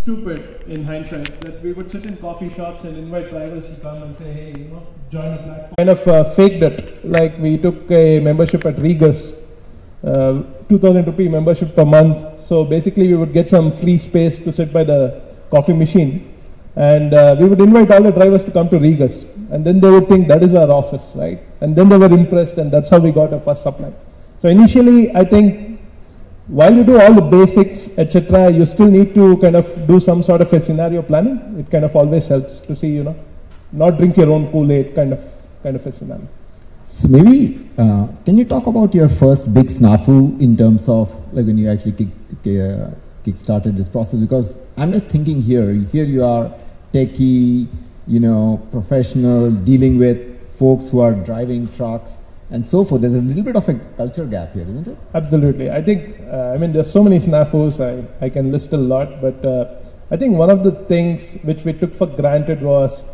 stupid in hindsight that we would sit in coffee shops and invite drivers to come and say, hey, you know, join a platform. Kind of uh, faked it. Like we took a membership at Regus, uh, 2000 rupee membership per month. So basically, we would get some free space to sit by the coffee machine. And uh, we would invite all the drivers to come to Regus. And then they would think that is our office, right? And then they were impressed, and that's how we got our first supply. So initially, I think while you do all the basics, etc., you still need to kind of do some sort of a scenario planning. It kind of always helps to see, you know, not drink your own Kool-Aid kind of kind of a scenario. So maybe uh, can you talk about your first big snafu in terms of like when you actually kick, uh, kick started this process? Because I'm just thinking here, here you are techie, you know, professional, dealing with folks who are driving trucks and so forth. There's a little bit of a culture gap here, isn't it? Absolutely. I think, uh, I mean, there's so many snafus, I, I can list a lot, but uh, I think one of the things which we took for granted was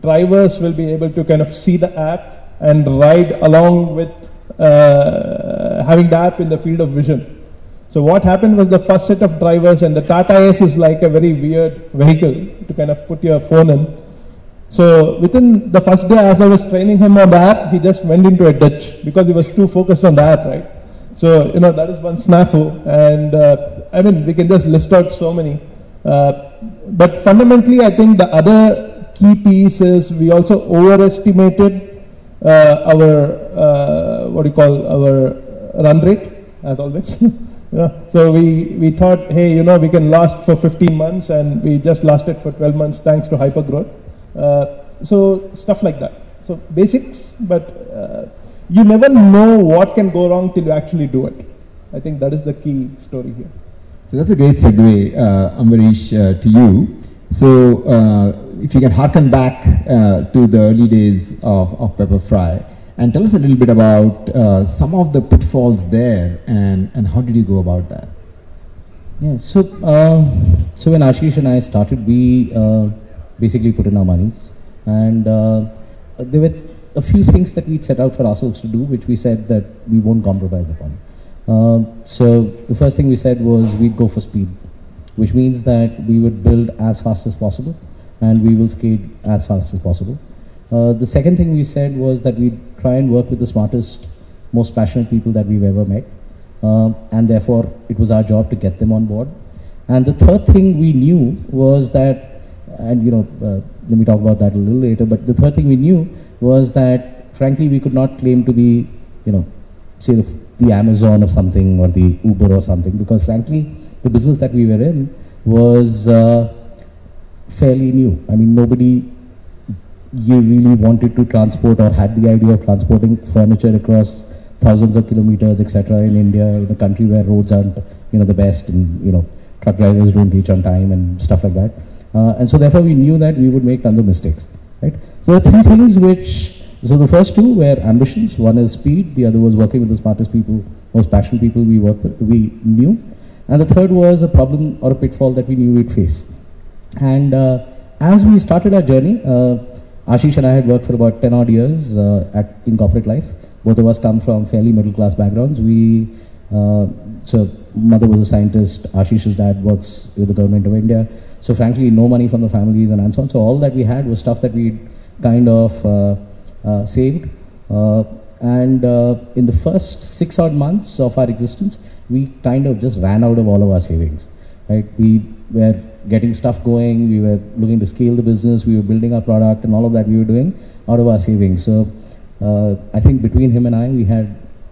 drivers will be able to kind of see the app and ride along with uh, having the app in the field of vision. So what happened was the first set of drivers and the Tata is like a very weird vehicle to kind of put your phone in. So within the first day as I was training him on the app, he just went into a ditch because he was too focused on the app, right? So, you know, that is one snafu. And uh, I mean, we can just list out so many. Uh, but fundamentally, I think the other key piece is we also overestimated uh, our, uh, what do you call, our run rate, as always. So we, we thought, hey, you know, we can last for 15 months and we just lasted for 12 months thanks to hyper growth. Uh, so stuff like that. So basics, but uh, you never know what can go wrong till you actually do it. I think that is the key story here. So that's a great segue, uh, Ambarish, uh, to you. So uh, if you can harken back uh, to the early days of, of Pepperfry and tell us a little bit about uh, some of the pitfalls there and, and how did you go about that? Yeah, so, uh, so when Ashish and I started, we basically put in our monies. And uh, there were a few things that we set out for ourselves to do, which we said that we won't compromise upon. Uh, so the first thing we said was we'd go for speed, which means that we would build as fast as possible and we will skate as fast as possible. Uh, the second thing we said was that we'd try and work with the smartest, most passionate people that we've ever met. Uh, and therefore, it was our job to get them on board. And the third thing we knew was that and you know, uh, let me talk about that a little later. But the third thing we knew was that, frankly, we could not claim to be, you know, say the, the Amazon of something or the Uber or something, because frankly, the business that we were in was uh, fairly new. I mean, nobody you really wanted to transport or had the idea of transporting furniture across thousands of kilometers, etc., in India, in a country where roads aren't, you know, the best, and you know, truck drivers don't reach on time and stuff like that. Uh, and so therefore we knew that we would make tons of mistakes, right? So the three things which, so the first two were ambitions. One is speed. The other was working with the smartest people, most passionate people we work with, we knew. And the third was a problem or a pitfall that we knew we'd face. And uh, as we started our journey, uh, Ashish and I had worked for about 10 odd years uh, at, in corporate life. Both of us come from fairly middle class backgrounds. We, uh, so mother was a scientist, Ashish's dad works with the government of India. So frankly, no money from the families and so on. So all that we had was stuff that we kind of uh, uh, saved. Uh, and uh, in the first six odd months of our existence, we kind of just ran out of all of our savings. Right? We were getting stuff going. We were looking to scale the business. We were building our product, and all of that we were doing out of our savings. So uh, I think between him and I, we had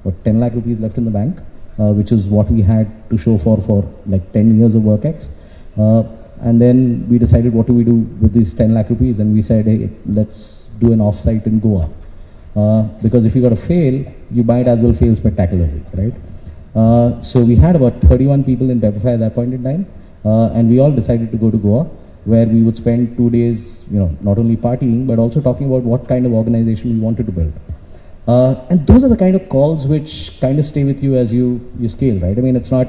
what 10 lakh rupees left in the bank, uh, which is what we had to show for for like 10 years of WorkX. And then we decided what do we do with these 10 lakh rupees and we said, hey, let's do an offsite in Goa. Uh, because if you got to fail, you might as well fail spectacularly, right? Uh, so we had about 31 people in Pepperfry at that point in time, uh, and we all decided to go to Goa, where we would spend two days, you know, not only partying, but also talking about what kind of organization we wanted to build. Uh, and those are the kind of calls which kind of stay with you as you, you scale, right? I mean, it's not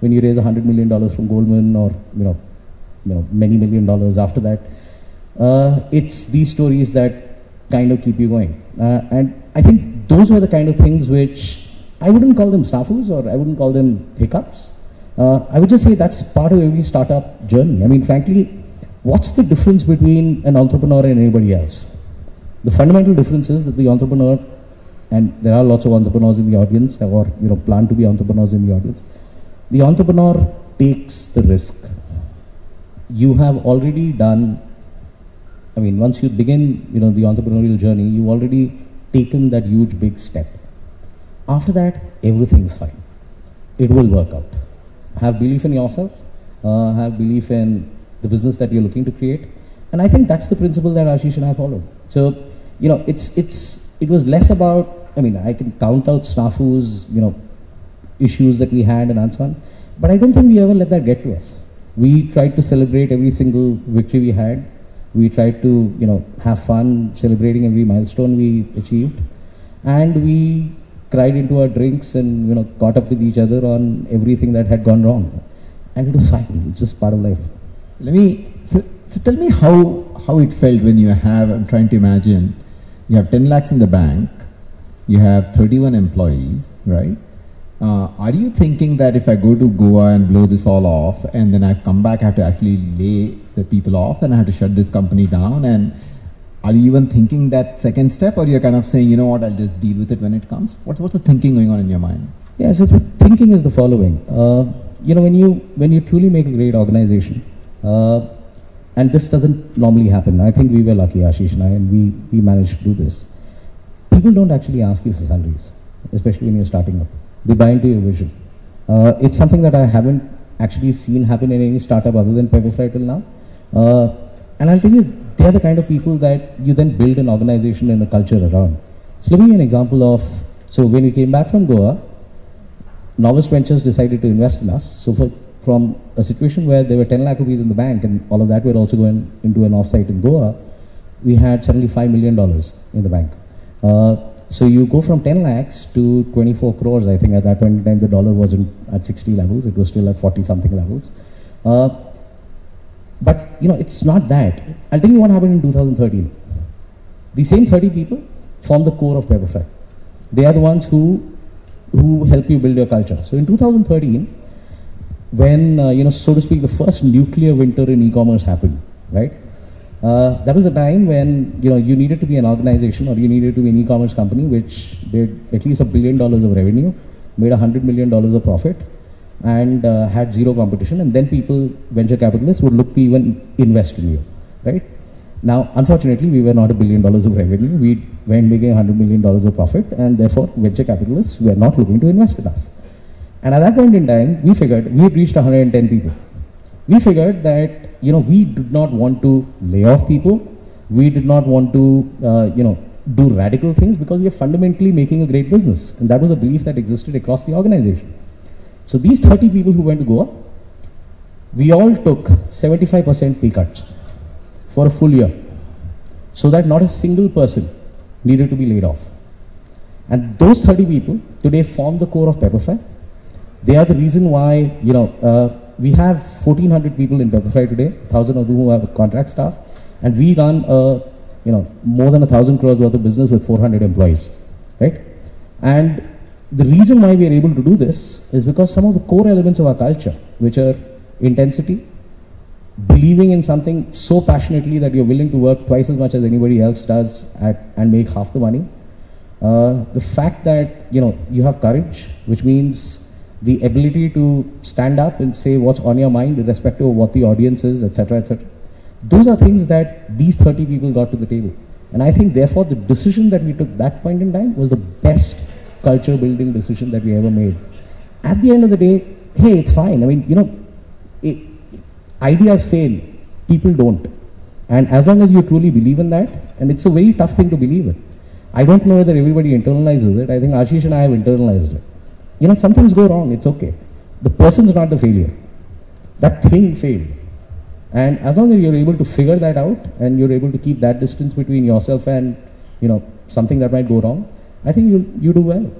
when you raise $100 million from Goldman or, you know, you know, many million dollars after that. Uh, it's these stories that kind of keep you going. Uh, and I think those were the kind of things which I wouldn't call them snafus or I wouldn't call them hiccups, Uh, I would just say that's part of every startup journey. I mean, frankly, what's the difference between an entrepreneur and anybody else? The fundamental difference is that the entrepreneur, and there are lots of entrepreneurs in the audience, or you know, plan to be entrepreneurs in the audience. The entrepreneur takes the risk. You have already done. I mean, once you begin, you know, the entrepreneurial journey, you've already taken that huge big step. After that, everything's fine. It will work out. Have belief in yourself. Uh, have belief in the business that you're looking to create. And I think that's the principle that Ashish and I followed. So, you know, it's it's it was less about. I mean, I can count out snafus, you know, issues that we had and so on. But I don't think we ever let that get to us. We tried to celebrate every single victory we had. We tried to, you know, have fun celebrating every milestone we achieved, and we cried into our drinks and you know caught up with each other on everything that had gone wrong. And it was fine. It's just part of life. Let me, so, so tell me how, how it felt when you have, I'm trying to imagine, you have 10 lakhs in the bank, you have 31 employees, right? Uh, are you thinking that if I go to Goa and blow this all off and then I come back, I have to actually lay the people off and I have to shut this company down? And are you even thinking that second step or you're kind of saying, you know what, I'll just deal with it when it comes? What, what's the thinking going on in your mind? Yeah, so the thinking is the following. Uh, you know, when you when you truly make a great organization, uh, and this doesn't normally happen. I think we were lucky, Ashish and I, and we we managed to do this. People don't actually ask you for salaries, especially when you're starting up. They buy into your vision. Uh, it's something that I haven't actually seen happen in any startup other than Pepperfry till now. Uh, and I'll tell you, they're the kind of people that you then build an organization and a culture around. So let me give you an example of, so when we came back from Goa, Norwest Ventures decided to invest in us. So for, from a situation where there were 10 lakh rupees in the bank and all of that were also going into an offsite in Goa, we had suddenly $5 million in the bank. Uh, so you go from 10 lakhs to 24 crores, I think at that point in time the dollar wasn't at 60 levels, it was still at 40 something levels. Uh, but you know, it's not that. I'll tell you what happened in 2013. The same 30 people form the core of Pepperfry. They are the ones who who help you build your culture. So in 2013, when uh, you know, so to speak, the first nuclear winter in e-commerce happened, right? Uh, that was a time when you know you needed to be an organization or you needed to be an e-commerce company which did at least a billion dollars of revenue, made a hundred million dollars of profit, and uh, had zero competition. And then people, venture capitalists, would look to even invest in you, right? Now, unfortunately, we were not a billion dollars of revenue. We weren't making a hundred million dollars of profit, and therefore, venture capitalists were not looking to invest in us. And at that point in time, we figured we had reached 110 people. We figured that you know we did not want to lay off people. We did not want to uh, you know do radical things because we are fundamentally making a great business, and that was a belief that existed across the organization. So these 30 people who went to Goa, we all took 75% pay cuts for a full year so that not a single person needed to be laid off. And those 30 people today form the core of Pepperfry. They are the reason why, you know, uh, we have 1400 people in Pepperfry today, 1000 of them who have contract staff, and we run a, you know, more than a thousand crores worth of business with 400 employees, right? And the reason why we are able to do this is because some of the core elements of our culture, which are intensity, believing in something so passionately that you're willing to work twice as much as anybody else does at, and make half the money. Uh, the fact that you know you have courage, which means the ability to stand up and say what's on your mind, irrespective of what the audience is, etc., etc. Those are things that these 30 people got to the table, and I think therefore the decision that we took that point in time was the best culture building decision that we ever made. At the end of the day, hey, it's fine. I mean, you know, it, ideas fail, people don't. And as long as you truly believe in that, and it's a very tough thing to believe in. I don't know whether everybody internalizes it. I think Ashish and I have internalized it. You know, sometimes go wrong, it's okay. The person's not the failure. That thing failed. And as long as you're able to figure that out and you're able to keep that distance between yourself and, you know, something that might go wrong, I think you you do well.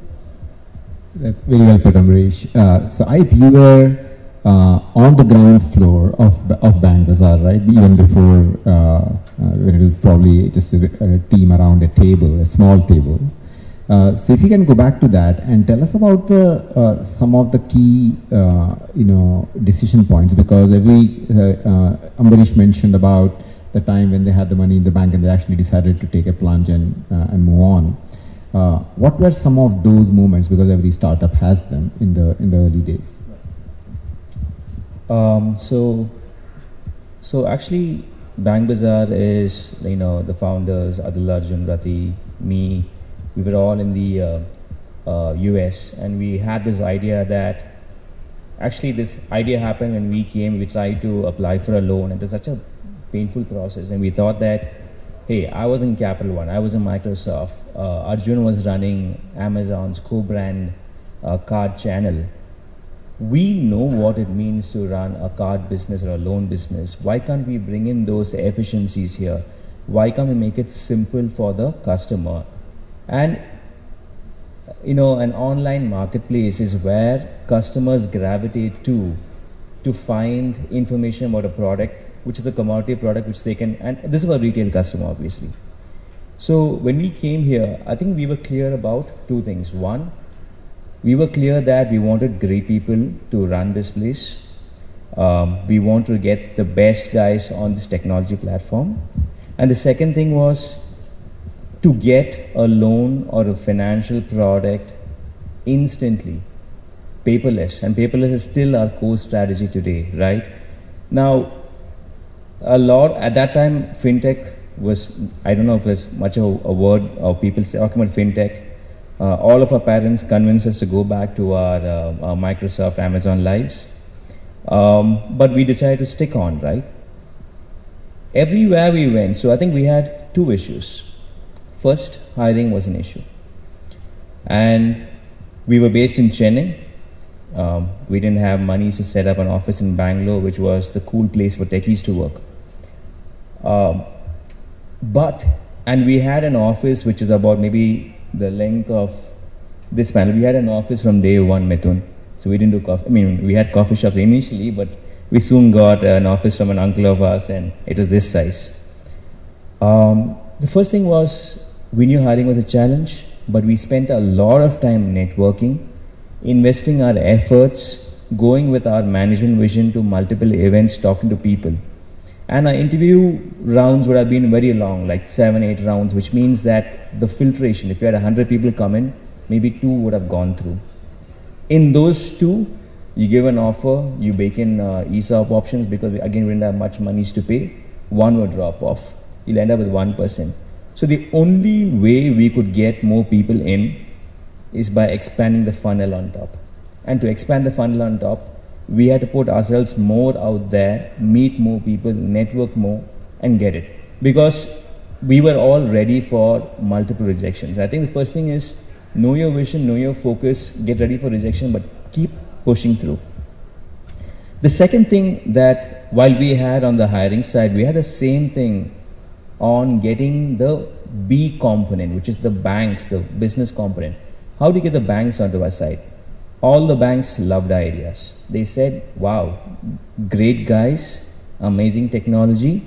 That's very well put, Ambarish. Uh, so I, you were uh, on the ground floor of of BankBazaar, right? Even before uh, uh, it was probably just a, a, team around a table, a small table. Uh, so if you can go back to that and tell us about the uh, some of the key uh, you know decision points because every uh, uh, Ambarish mentioned about the time when they had the money in the bank and they actually decided to take a plunge and and move on. What were some of those moments because every startup has them in the in the early days? Um, so, so actually, BankBazaar is you know the founders Adil Arjun, Rati, me. We were all in the uh, uh, U.S. and we had this idea that actually this idea happened when we came. We tried to apply for a loan. It was such a painful process, and we thought that hey, I was in Capital One, I was in Microsoft. Uh, Arjun was running Amazon's co-brand uh, card channel we know what it means to run a card business or a loan business. Why can't we bring in those efficiencies here? Why can't we make it simple for the customer? And you know, an online marketplace is where customers gravitate to to find information about a product, which is a commodity product, which they can. And this is a retail customer, obviously. So when we came here, I think we were clear about two things. One, we were clear that we wanted great people to run this place. Um, we want to get the best guys on this technology platform. And the second thing was to get a loan or a financial product instantly, paperless. And paperless is still our core strategy today, right? Now, a lot at that time, fintech was, I don't know if there's much of a, a word or people say, talking about fintech uh, all of our parents convinced us to go back to our, uh, our Microsoft, Amazon lives. Um, but we decided to stick on, right? Everywhere we went, so I think we had two issues. First, hiring was an issue. And we were based in Chennai. Um, we didn't have money to set up an office in Bangalore, which was the cool place for techies to work. Um, but, and we had an office which is about maybe the length of this panel. We had an office from day one, Mithun. So we didn't do coffee. I mean, we had coffee shops initially, but we soon got an office from an uncle of ours, and it was this size. Um, the first thing was we knew hiring was a challenge, but we spent a lot of time networking, investing our efforts, going with our management vision to multiple events, talking to people. And our interview rounds would have been very long, like seven, eight rounds, which means that the filtration, if you had 100 people come in, maybe two would have gone through. In those two, you give an offer, you bake in uh, ESOP options because, again, we didn't have much monies to pay. One would drop off. You'll end up with one person. So the only way we could get more people in is by expanding the funnel on top. And to expand the funnel on top, we had to put ourselves more out there, meet more people, network more, and get it. Because we were all ready for multiple rejections. I think the first thing is know your vision, know your focus, get ready for rejection, but keep pushing through. The second thing that while we had on the hiring side, we had the same thing on getting the B component, which is the banks, the business component. How do you get the banks onto our side? all the banks loved ideas. They said, wow, great guys, amazing technology,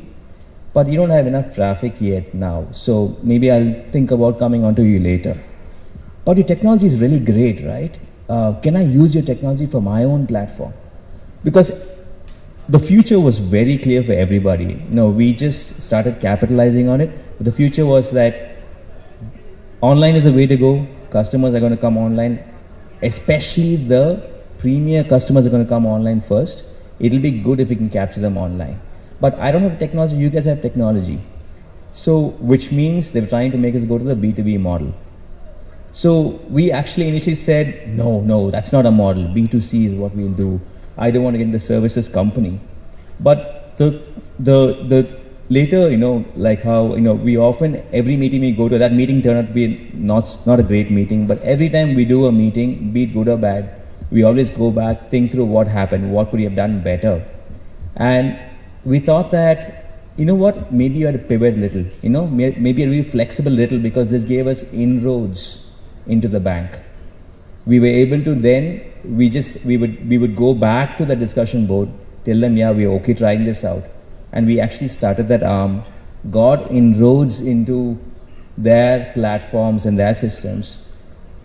but you don't have enough traffic yet now. So maybe I'll think about coming onto you later. But your technology is really great, right? Uh, can I use your technology for my own platform? Because the future was very clear for everybody. Know, we just started capitalizing on it. The future was that online is the way to go. Customers are going to come online especially the premier customers are going to come online first. It'll be good if we can capture them online. But I don't have technology, you guys have technology. So, which means they're trying to make us go to the B2B model. So, we actually initially said, no, no, that's not a model. B2C is what we'll do. I don't want to get into services company. But the, the, the later, you know, like how, you know, we often, every meeting we go to, that meeting turned out to be not, not a great meeting, but every time we do a meeting, be it good or bad, we always go back, think through what happened, what could we have done better. And we thought that, you know what, maybe you had to pivot a little, you know, maybe be flexible a little because this gave us inroads into the bank. We were able to then, we just, we would, we would go back to the discussion board, tell them, yeah, we're okay trying this out and we actually started that arm, got inroads into their platforms and their systems,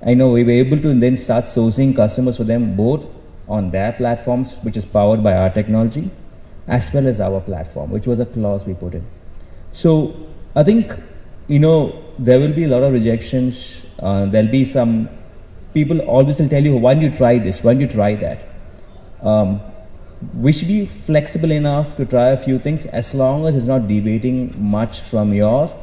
I know we were able to then start sourcing customers for them both on their platforms, which is powered by our technology, as well as our platform, which was a clause we put in. So I think, you know, there will be a lot of rejections. Uh, there'll be some people always will tell you, why don't you try this? Why don't you try that? Um, we should be flexible enough to try a few things as long as it's not deviating much from your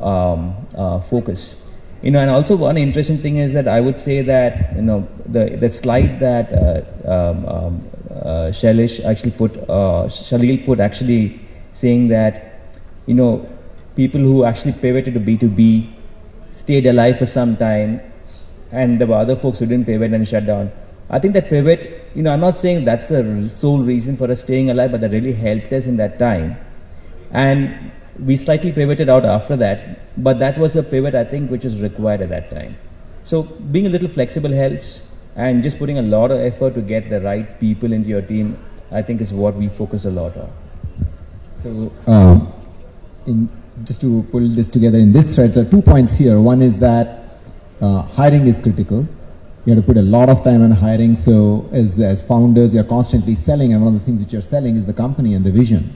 um, uh, focus. You know, and also one interesting thing is that I would say that you know the the slide that uh, um, um, uh, Shailesh actually put, uh, Shalil put actually saying that you know people who actually pivoted to B2B stayed alive for some time, and there were other folks who didn't pivot and shut down. I think that pivot, you know, I'm not saying that's the sole reason for us staying alive, but that really helped us in that time. And we slightly pivoted out after that, but that was a pivot I think which was required at that time. So being a little flexible helps, and just putting a lot of effort to get the right people into your team, I think is what we focus a lot on. So, um, in, just to pull this together in this thread, there are two points here. One is that uh, hiring is critical. You have to put a lot of time on hiring. So, as, as founders, you're constantly selling, and one of the things that you're selling is the company and the vision.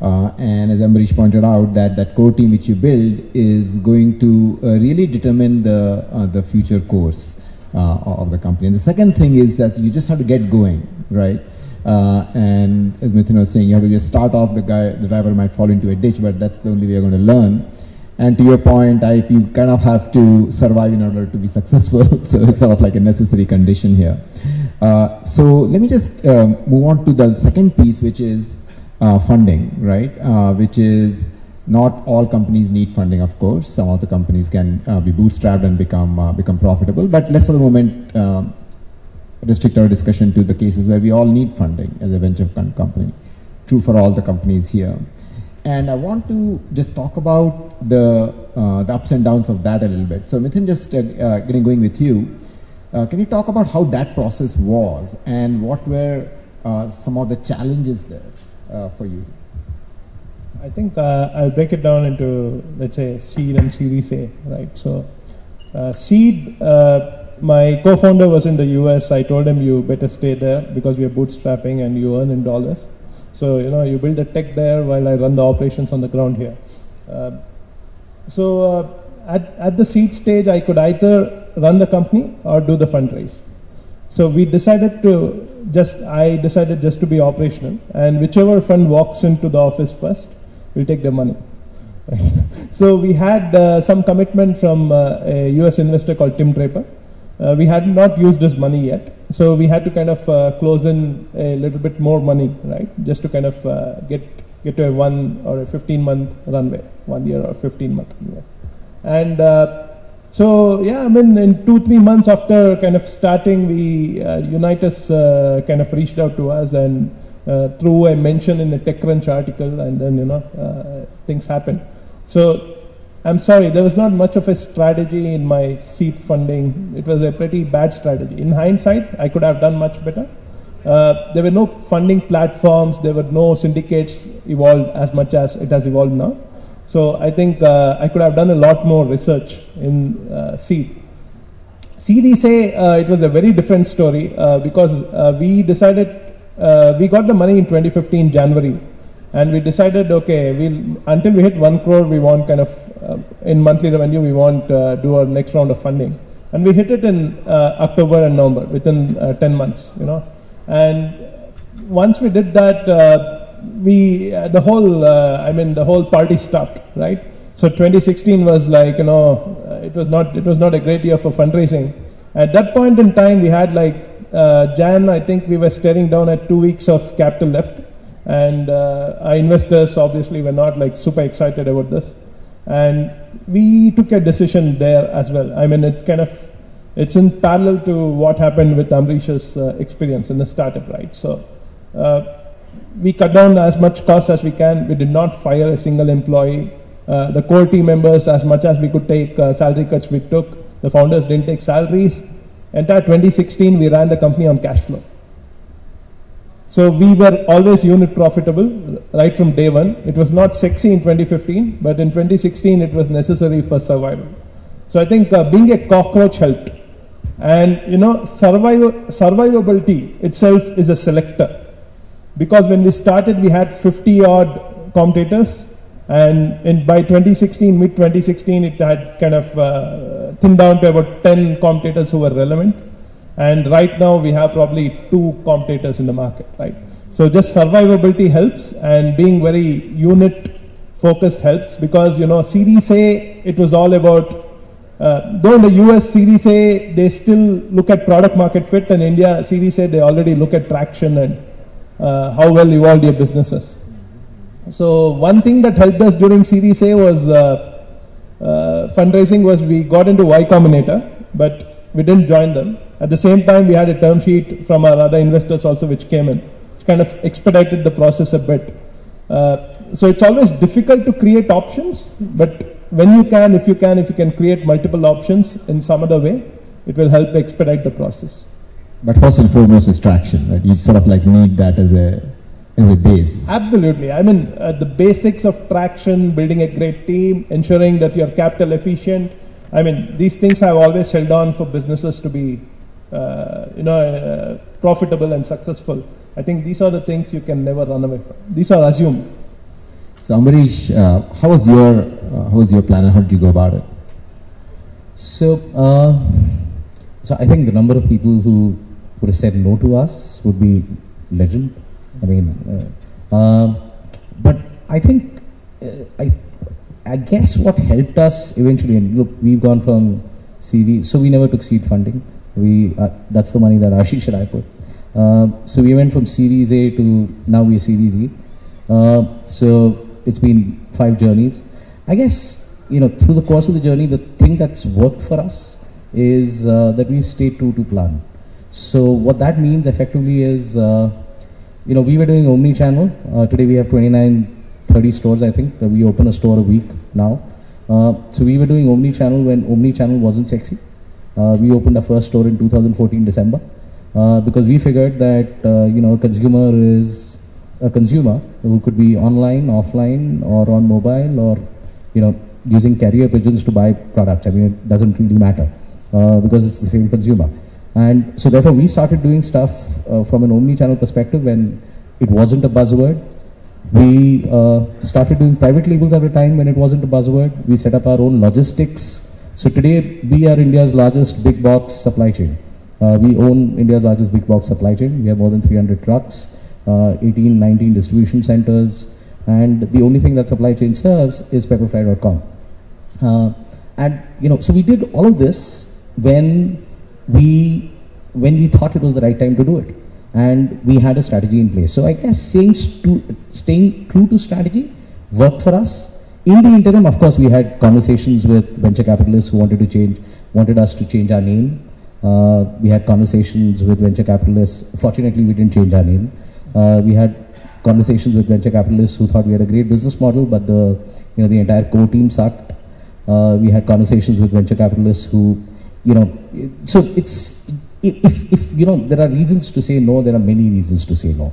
Uh, and as Ambarish pointed out, that, that core team which you build is going to uh, really determine the, uh, the future course uh, of the company. And the second thing is that you just have to get going, right? Uh, and as Mithun was saying, you have to just start off, the guy, the driver might fall into a ditch, but that's the only way you're going to learn. And to your point, I, you kind of have to survive in order to be successful. so it's sort of like a necessary condition here. Uh, so let me just um, move on to the second piece, which is uh, funding, right? Uh, which is not all companies need funding, of course. Some of the companies can uh, be bootstrapped and become uh, become profitable. But let's for the moment um, restrict our discussion to the cases where we all need funding as a venture company. True for all the companies here. And I want to just talk about the, uh, the ups and downs of that a little bit. So Mithun, just uh, getting going with you, can you talk about how that process was and what were some of the challenges there? uh, for you? I think uh, I'll break it down into let's say seed and Series A, right? So uh, seed, uh, my co-founder was in the US. I told him you better stay there because we are bootstrapping and you earn in dollars. So you know you build a tech there while I run the operations on the ground here. Uh, so uh, at at the seed stage, I could either run the company or do the fundraise. So we decided to just I decided just to be operational, and whichever fund walks into the office first, we'll take their money. so we had uh, some commitment from uh, a US investor called Tim Draper. Uh, we had not used this money yet, so we had to kind of uh, close in a little bit more money, right? Just to kind of uh, get get to a one or a 15 month runway, one year or 15 month runway, and uh, so yeah, I mean, in two three months after kind of starting, we uh, Unitus uh, kind of reached out to us and uh, through a mention in a TechCrunch article, and then you know things happened. So I'm sorry, there was not much of a strategy in my seed funding. It was a pretty bad strategy. In hindsight, I could have done much better. Uh, there were no funding platforms. There were no syndicates evolved as much as it has evolved now. So I think uh, I could have done a lot more research in uh, seed. Series A, uh, it was a very different story uh, because uh, we decided, uh, we got the money in 2015 January and we decided, okay, we'll, until we hit one crore, we want kind of, in monthly revenue, we want do our next round of funding. And we hit it in October and November, within 10 months, you know. And once we did that, we uh, the whole uh, I mean the whole party stopped, right? So 2016 was like you know uh, it was not it was not a great year for fundraising. At that point in time, we had like uh, Jan. I think we were staring down at two weeks of capital left, and uh, our investors obviously were not like super excited about this. And we took a decision there as well. I mean, it kind of it's in parallel to what happened with Ambarish's uh, experience in the startup, right? So we cut down as much cost as we can. We did not fire a single employee. Uh, the core team members, as much as we could take uh, salary cuts, we took. The founders didn't take salaries. Entire 2016, we ran the company on cash flow. So we were always unit profitable right from day one. It was not sexy in 2015, but in 2016 it was necessary for survival. So I think uh, being a cockroach helped. And you know, surviv- survivability itself is a selector. Because when we started, we had 50 odd commentators, and in, by 2016, mid 2016, it had kind of uh, thinned down to about 10 commentators who were relevant. And right now, we have probably two competitors in the market, right? So just survivability helps, and being very unit focused helps because you know Series A it was all about. Uh, though in the US Series A they still look at product market fit, and India Series A they already look at traction and uh, how well evolved your businesses. So one thing that helped us during Series A was uh, uh, fundraising was we got into Y Combinator, but we didn't join them. At the same time, we had a term sheet from our other investors also which came in, which kind of expedited the process a bit. Uh, so it's always difficult to create options, but when you can, if you can, if you can create multiple options in some other way, it will help expedite the process. But first and foremost is traction, right? You sort of like need that as a as a base. Absolutely. I mean, uh, the basics of traction, building a great team, ensuring that you're capital efficient. I mean, these things have always held on for businesses to be, you know, uh, profitable and successful. I think these are the things you can never run away from. These are assumed. So Ambarish, uh, how was your uh, how was your plan and how did you go about it? So, uh, so I think the number of people who would have said no to us would be legend. I mean, uh, um, but I think uh, I, I guess what helped us eventually. And look, we've gone from series, so we never took seed funding. We uh, that's the money that Ashish and I put. Uh, so we went from Series A to now we're Series E. Uh, so it's been five journeys. I guess you know through the course of the journey, the thing that's worked for us is uh, that we've stayed true to plan. So what that means effectively is, uh, you know, we were doing omni-channel. Uh, today we have 29, 30 stores. I think we open a store a week now. So we were doing omni-channel when omni-channel wasn't sexy. Uh, we opened our first store in 2014 December uh, because we figured that uh, you know a consumer is a consumer who could be online, offline, or on mobile, or you know using carrier pigeons to buy products. I mean, it doesn't really matter uh, because it's the same consumer. And so therefore, we started doing stuff uh, from an omni-channel perspective when it wasn't a buzzword. We uh, started doing private labels at a time when it wasn't a buzzword. We set up our own logistics. So today, we are India's largest big box supply chain. Uh, we own India's largest big box supply chain. We have more than 300 trucks, uh, 18, 19 distribution centers, and the only thing that supply chain serves is pepperfry.com. Uh, and you know, so we did all of this when we when we thought it was the right time to do it, and we had a strategy in place. So I guess stu- staying true to strategy worked for us. In the interim, of course, we had conversations with venture capitalists who wanted to change, wanted us to change our name. Uh, we had conversations with venture capitalists. Fortunately, we didn't change our name. Uh, we had conversations with venture capitalists who thought we had a great business model, but the you know the entire core team sucked. Uh, we had conversations with venture capitalists who, you know, so it's if if you know there are reasons to say no, there are many reasons to say no.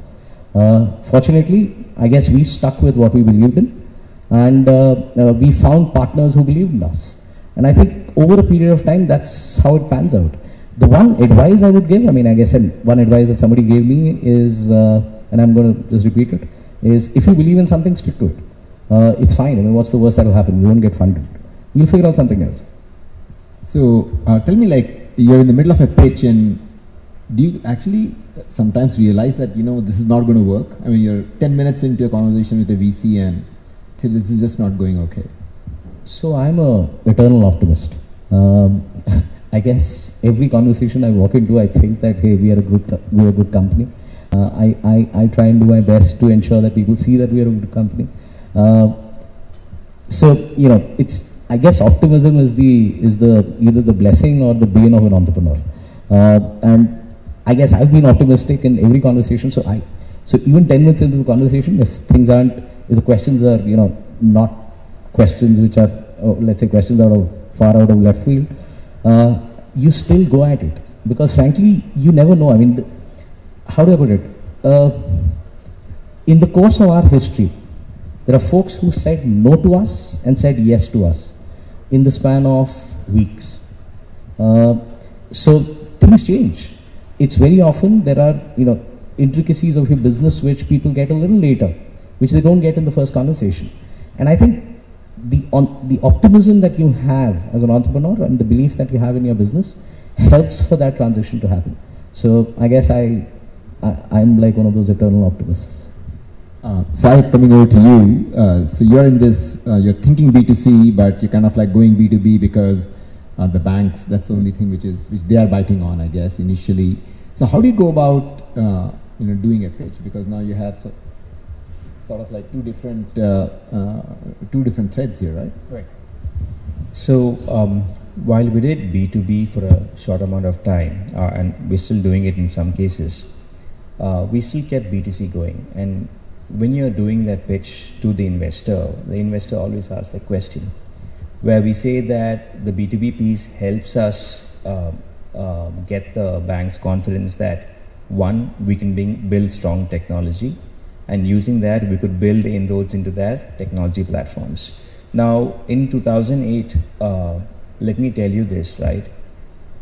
Uh, fortunately, I guess we stuck with what we believed in, and uh, uh, we found partners who believed in us. And I think over a period of time, that's how it pans out. The one advice I would give, I mean, I guess one advice that somebody gave me is, uh, and I'm going to just repeat it, is if you believe in something, stick to it. Uh, it's fine. I mean, what's the worst that will happen? You won't get funded. You'll figure out something else. So uh, tell me, like you're in the middle of a pitch, and do you actually sometimes realize that you know this is not going to work? I mean, you're 10 minutes into a conversation with a VC, and this is just not going okay. So I'm a eternal optimist. Um, I guess every conversation I walk into, I think that hey, we are a good, co- we are a good company. Uh, I, I, I try and do my best to ensure that people see that we are a good company. Uh, so you know, it's I guess optimism is the is the either the blessing or the bane of an entrepreneur. Uh, and I guess I've been optimistic in every conversation. So I so even ten minutes into the conversation, if things aren't, if the questions are you know not questions which are oh, let's say questions out of far out of left field, uh, you still go at it because frankly you never know. I mean, the, how do I put it? Uh, in the course of our history, there are folks who said no to us and said yes to us in the span of weeks. Uh, so things change. It's very often there are you know intricacies of your business which people get a little later, which they don't get in the first conversation. And I think the on, the optimism that you have as an entrepreneur and the belief that you have in your business helps for that transition to happen. So I guess I, I am like one of those eternal optimists. Uh, Sahib, coming over to you. Uh, so you're in this, uh, you're thinking B2C, but you're kind of like going B2B because uh, the banks, that's the only thing which is, which they are biting on, I guess, initially. So how do you go about, uh, you know, doing a pitch? Because now you have sort of like two different, uh, two different threads here, right? Right. So um, while we did B2B for a short amount of time, uh, and we're still doing it in some cases, we still kept B2C going. And when you're doing that pitch to the investor, the investor always asks the question where we say that the B2B piece helps us uh, uh, get the bank's confidence that one, we can bring, build strong technology, and using that, we could build inroads into their technology platforms. Now, in 2008, uh, let me tell you this, right?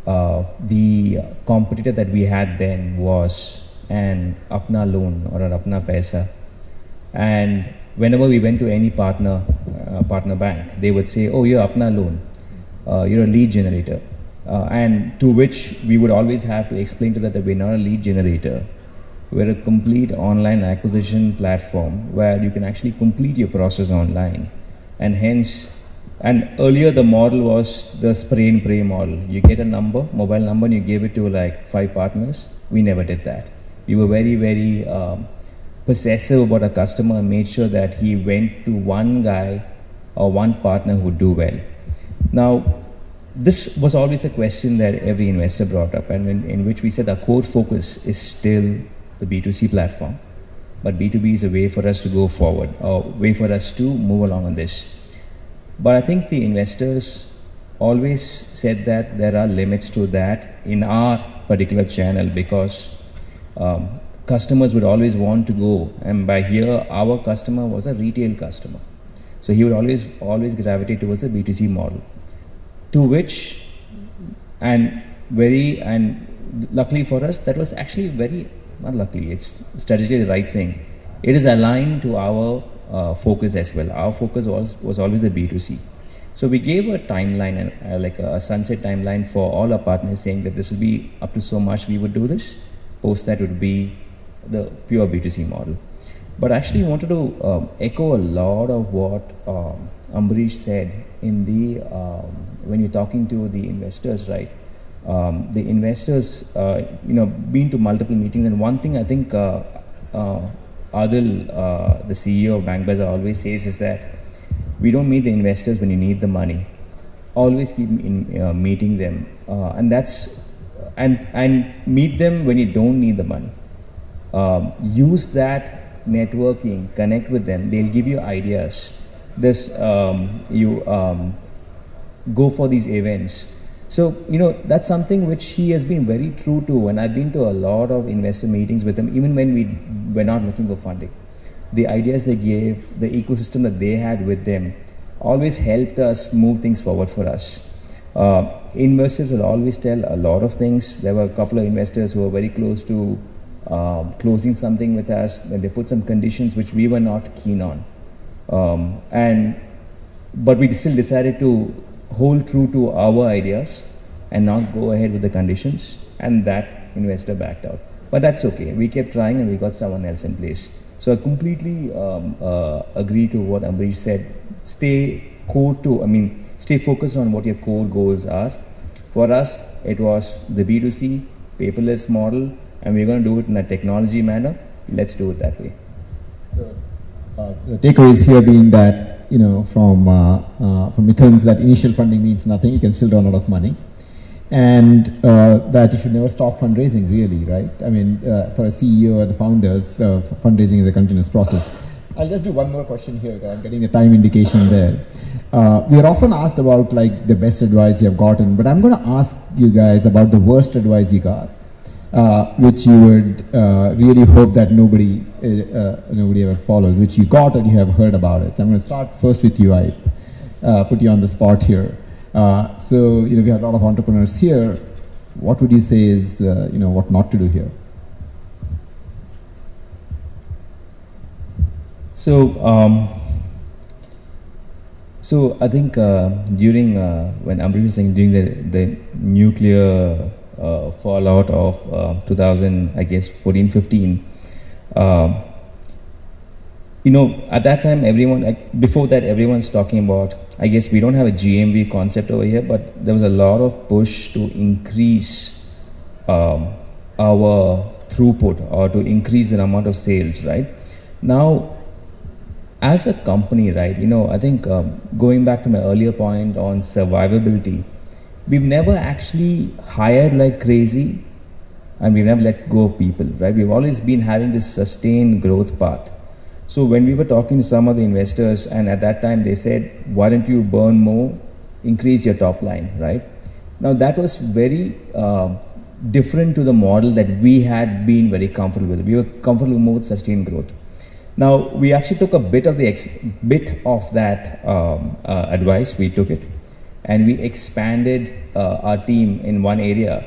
Uh, the competitor that we had then was an Apna loan or an Apna Paisa and whenever we went to any partner, uh, partner bank, they would say, oh, you're Apna loan, uh, you're a lead generator. Uh, and to which we would always have to explain to them that we're not a lead generator. We're a complete online acquisition platform where you can actually complete your process online. And hence, and earlier the model was the spray and pray model. You get a number, mobile number, and you give it to like five partners. We never did that. We were very, very um, possessive about a customer and made sure that he went to one guy or one partner who do well. Now, this was always a question that every investor brought up, and in, in which we said our core focus is still the B2C platform, but B2B is a way for us to go forward, or way for us to move along on this. But I think the investors always said that there are limits to that in our particular channel because um, customers would always want to go and by here our customer was a retail customer so he would always always gravitate towards the b2c model to which and very and luckily for us that was actually very not luckily it's strategically the right thing it is aligned to our uh, focus as well our focus was was always the b2c so we gave a timeline uh, like a, sunset timeline for all our partners saying that this will be up to so much we would do this post that would be the pure B2C model. But actually wanted to um, echo a lot of what um, Ambarish said in the um, when you're talking to the investors, right? Um, the investors, uh, you know, been to multiple meetings, and one thing I think uh, uh, Adil, uh, the CEO of BankBazaar, always says is that we don't meet the investors when you need the money. Always keep in, uh, meeting them, uh, and that's and and meet them when you don't need the money um, use that networking, connect with them. They'll give you ideas. This um, you um, go for these events. So you know that's something which he has been very true to, and I've been to a lot of investor meetings with him, even when we were not looking for funding. The ideas they gave, the ecosystem that they had with them, always helped us move things forward for us. Uh, investors will always tell a lot of things. There were a couple of investors who were very close to um, closing something with us, when they put some conditions which we were not keen on. Um, and but we still decided to hold true to our ideas and not go ahead with the conditions, and that investor backed out. But that's okay. We kept trying and we got someone else in place. So I completely um, uh, agree to what Ambarish said. Stay core to, I mean, stay focused on what your core goals are. For us, it was the B2C paperless model and we're going to do it in a technology manner, let's do it that way. Uh, the takeaways here being that, you know, from, uh, uh, from Mithun's that initial funding means nothing, you can still draw a lot of money. And uh, that you should never stop fundraising, really, right? I mean, uh, for a CEO or the founders, the fundraising is a continuous process. I'll just do one more question here, I'm getting a time indication there. Uh, we are often asked about like the best advice you have gotten, but I'm going to ask you guys about the worst advice you got which you would uh, really hope that nobody uh, uh, nobody ever follows, which you got and you have heard about it. I'm going to start first with you, I uh, put you on the spot here. Uh, so you know we have a lot of entrepreneurs here. what would you say is, uh, you know, what not to do here? So, um, so I think uh, during uh, when Ambarish was saying during the the nuclear uh, fallout of uh, 2000, I guess 14, 15. Um, you know, at that time, everyone like, before that, everyone's talking about. I guess we don't have a GMV concept over here, but there was a lot of push to increase um, our throughput or to increase the amount of sales. Right now, as a company, right, you know, I think um, going back to my earlier point on survivability, we've never actually hired like crazy and we've never let go of people, right? We've always been having this sustained growth path. So when we were talking to some of the investors, and at that time they said, why don't you burn more, increase your top line, right? Now that was very uh, different to the model that we had been very comfortable with. We were comfortable more with sustained growth. Now we actually took a bit of the bit of that um, uh, advice. We took it, and we expanded uh, our team in one area.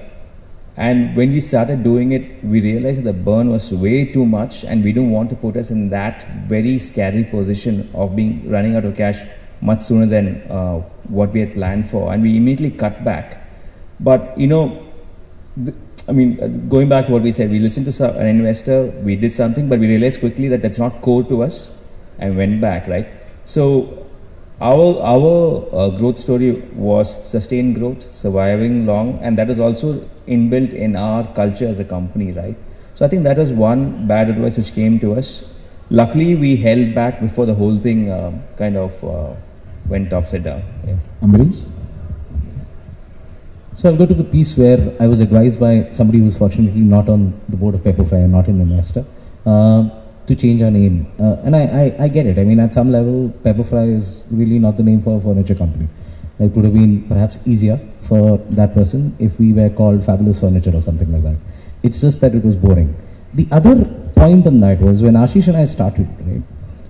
And when we started doing it, we realized that the burn was way too much, and we didn't want to put us in that very scary position of being running out of cash much sooner than uh, what we had planned for. And we immediately cut back. But you know, the, I mean, uh, going back to what we said, we listened to some, an investor, we did something, but we realized quickly that that's not core to us, and went back, right? So our our uh, growth story was sustained growth, surviving long, and that is also inbuilt in our culture as a company, right? So I think that was one bad advice which came to us. Luckily, we held back before the whole thing uh, kind of uh, went upside down. Yeah. Ambarish? So I'll go to the piece where I was advised by somebody who's fortunately not on the board of Pepperfry and not an investor uh, to change our name. Uh, and I, I, I, get it. I mean, at some level, Pepperfry is really not the name for a furniture company. It would have been perhaps easier for that person if we were called Fabulous Furniture or something like that. It's just that it was boring. The other point on that was when Ashish and I started, right?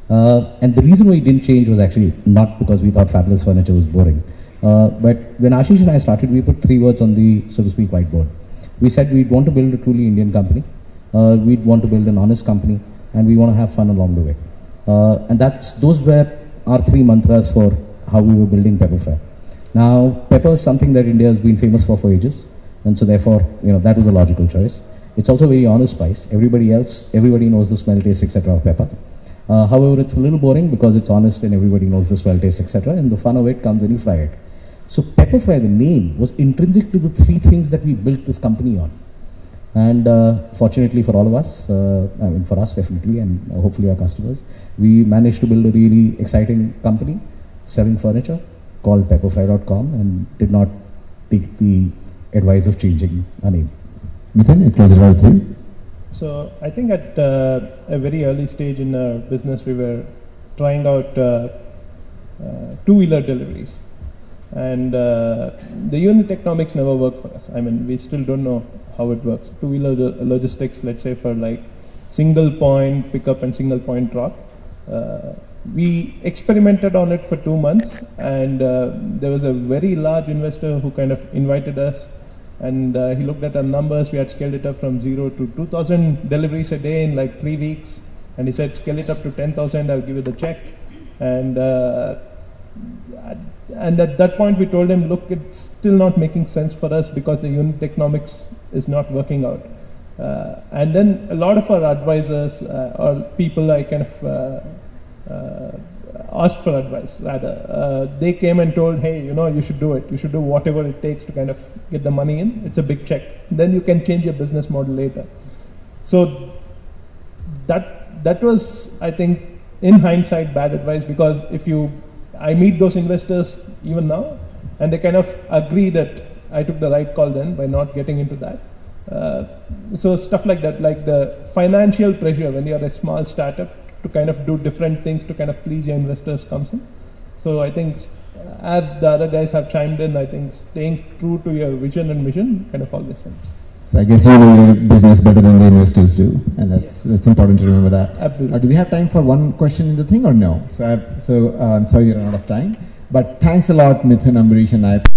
Uh, and the reason we didn't change was actually not because we thought Fabulous Furniture was boring. Uh, but when Ashish and I started, we put three words on the, so to speak, whiteboard. We said we'd want to build a truly Indian company, uh, we'd want to build an honest company, and we want to have fun along the way. Uh, and that's those were our three mantras for how we were building Pepperfry. Now, pepper is something that India has been famous for for ages, and so therefore, you know, that was a logical choice. It's also a very honest spice. Everybody else, everybody knows the smell, taste, etc. of pepper. Uh, however, it's a little boring because it's honest and everybody knows the smell, taste, etc. And the fun of it comes when you fry it. So Pepperfry, the name, was intrinsic to the three things that we built this company on. And uh, fortunately for all of us, uh, I mean for us definitely, and hopefully our customers, we managed to build a really exciting company selling furniture called pepperfry.com and did not take the advice of changing our name. Mithun, it was about you. So I think at uh, a very early stage in our business, we were trying out uh, uh, two-wheeler deliveries and uh, the unit economics never worked for us. I mean, we still don't know how it works. Two-wheeler logistics, let's say for like single point pickup and single point drop. Uh, we experimented on it for two months, and uh, there was a very large investor who kind of invited us, and uh, he looked at our numbers. We had scaled it up from zero to 2,000 deliveries a day in like three weeks, and he said, "Scale it up to 10,000. I'll give you the check." And uh, and at that point we told him, look, it's still not making sense for us because the unit economics is not working out. Uh, and then a lot of our advisors uh, or people I kind of uh, uh asked for advice rather, uh, they came and told, hey, you know, you should do it. You should do whatever it takes to kind of get the money in. It's a big check. Then you can change your business model later. So that that was, I think, in hindsight, bad advice because if you I meet those investors even now, and they kind of agree that I took the right call then by not getting into that. Uh, so stuff like that, like the financial pressure when you're a small startup to kind of do different things to kind of please your investors comes in. So I think as the other guys have chimed in, I think staying true to your vision and mission kind of always helps. So I guess you know your business better than the investors do, and that's yes. that's important to remember that. Absolutely. Uh, do we have time for one question in the thing or no? So I, so uh, I'm sorry you're out of time, but thanks a lot, Mithun, Ambarish, and I.